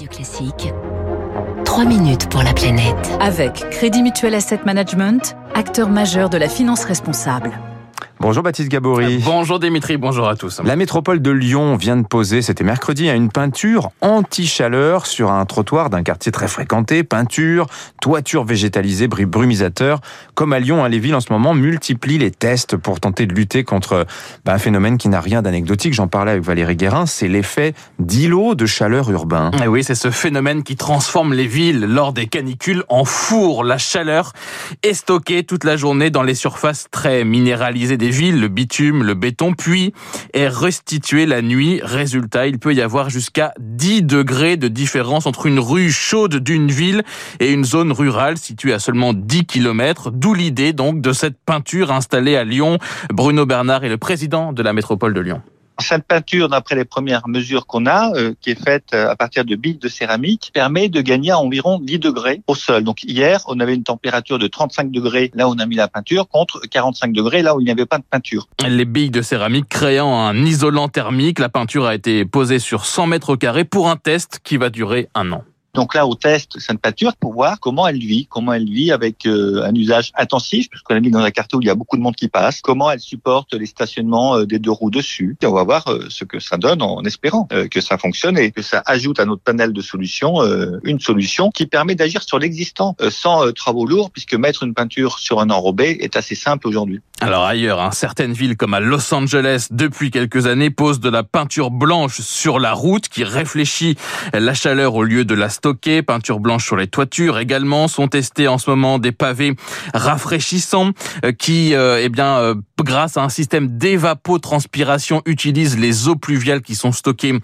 Radio Classique. 3 minutes pour la planète. Avec Crédit Mutuel Asset Management, acteur majeur de la finance responsable. Bonjour Baptiste Gabory. Bonjour Dimitri, bonjour à tous. La métropole de Lyon vient de poser, c'était mercredi, une peinture anti-chaleur sur un trottoir d'un quartier très fréquenté. Peinture, toiture végétalisée, brumisateur. Comme à Lyon, hein, les villes en ce moment multiplient les tests pour tenter de lutter contre bah, un phénomène qui n'a rien d'anecdotique. J'en parlais avec Valérie Guérin, c'est l'effet d'îlot de chaleur urbain. Et oui, c'est ce phénomène qui transforme les villes lors des canicules en four. La chaleur est stockée toute la journée dans les surfaces très minéralisées des villes, le bitume, le béton, puis est restitué la nuit. Résultat, il peut y avoir jusqu'à 10 degrés de différence entre une rue chaude d'une ville et une zone rurale située à seulement 10 km, d'où l'idée donc de cette peinture installée à Lyon. Bruno Bernard est le président de la métropole de Lyon. Cette peinture, d'après les premières mesures qu'on a, euh, qui est faite euh, à partir de billes de céramique, permet de gagner environ 10 degrés au sol. Donc hier, on avait une température de 35 degrés là où on a mis la peinture, contre 45 degrés là où il n'y avait pas de peinture. Les billes de céramique créant un isolant thermique, la peinture a été posée sur 100 mètres carrés pour un test qui va durer un an. Donc là, on teste cette peinture pour voir comment elle vit, comment elle vit avec euh, un usage intensif, puisqu'on l'a mis dans un quartier où il y a beaucoup de monde qui passe, comment elle supporte les stationnements euh, des deux roues dessus. Et on va voir euh, ce que ça donne en espérant que ça fonctionne et que ça ajoute à notre panel de solutions une solution qui permet d'agir sur l'existant sans travaux lourds, puisque mettre une peinture sur un enrobé est assez simple aujourd'hui. Alors ailleurs, hein, certaines villes comme à Los Angeles, depuis quelques années, posent de la peinture blanche sur la route qui réfléchit la chaleur au lieu de la stocker. Peinture blanche sur les toitures également. Sont testés en ce moment des pavés rafraîchissants euh, qui, euh, eh bien, euh, grâce à un système d'évapotranspiration, utilisent les eaux pluviales qui sont stockées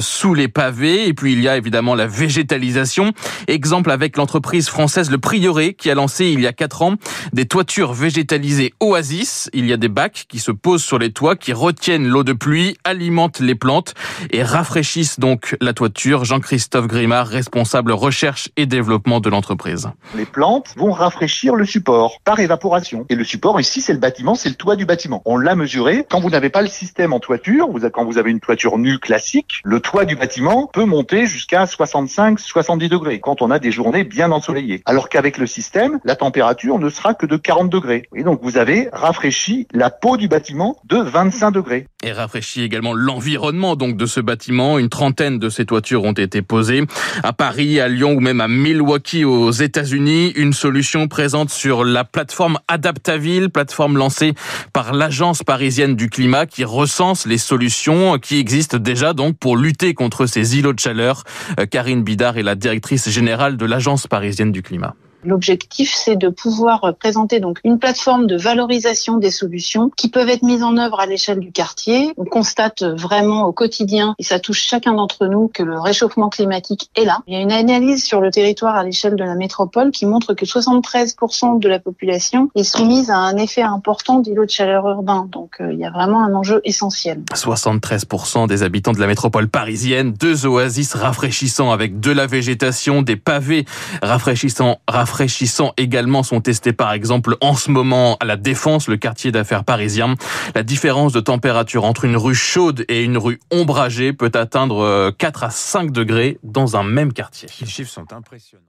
sous les pavés. Et puis il y a évidemment la végétalisation. Exemple avec l'entreprise française Le Prieuré qui a lancé il y a quatre ans des toitures végétalisées oasis il y a des bacs qui se posent sur les toits, qui retiennent l'eau de pluie, alimentent les plantes et rafraîchissent donc la toiture. Jean-Christophe Grimard, responsable recherche et développement de l'entreprise. Les plantes vont rafraîchir le support par évaporation. Et le support ici, c'est le bâtiment, c'est le toit du bâtiment. On l'a mesuré. Quand vous n'avez pas le système en toiture, vous, quand vous avez une toiture nue classique, le toit du bâtiment peut monter jusqu'à 65-70 degrés quand on a des journées bien ensoleillées. Alors qu'avec le système, la température ne sera que de 40 degrés. Et donc vous avez rafraîchit la peau du bâtiment de 25 degrés. Et rafraîchit également l'environnement donc de ce bâtiment. Une trentaine de ces toitures ont été posées à Paris, à Lyon ou même à Milwaukee aux États-Unis. Une solution présente sur la plateforme Adaptaville, plateforme lancée par l'agence parisienne du climat qui recense les solutions qui existent déjà donc pour lutter contre ces îlots de chaleur. Euh, Karine Bidard est la directrice générale de l'agence parisienne du climat. L'objectif, c'est de pouvoir présenter donc une plateforme de valorisation des solutions qui peuvent être mises en œuvre à l'échelle du quartier. On constate vraiment au quotidien, et ça touche chacun d'entre nous, que le réchauffement climatique est là. Il y a une analyse sur le territoire à l'échelle de la métropole qui montre que 73% de la population est soumise à un effet important d'îlot de chaleur urbain. Donc euh, il y a vraiment un enjeu essentiel. 73% des habitants de la métropole parisienne, deux oasis rafraîchissants avec de la végétation, des pavés rafraîchissants rafraîchissants également sont testés par exemple en ce moment à la Défense, le quartier d'affaires parisien. La différence de température entre une rue chaude et une rue ombragée peut atteindre 4 euh, à 5 degrés dans un même quartier. Les chiffres sont impressionnants.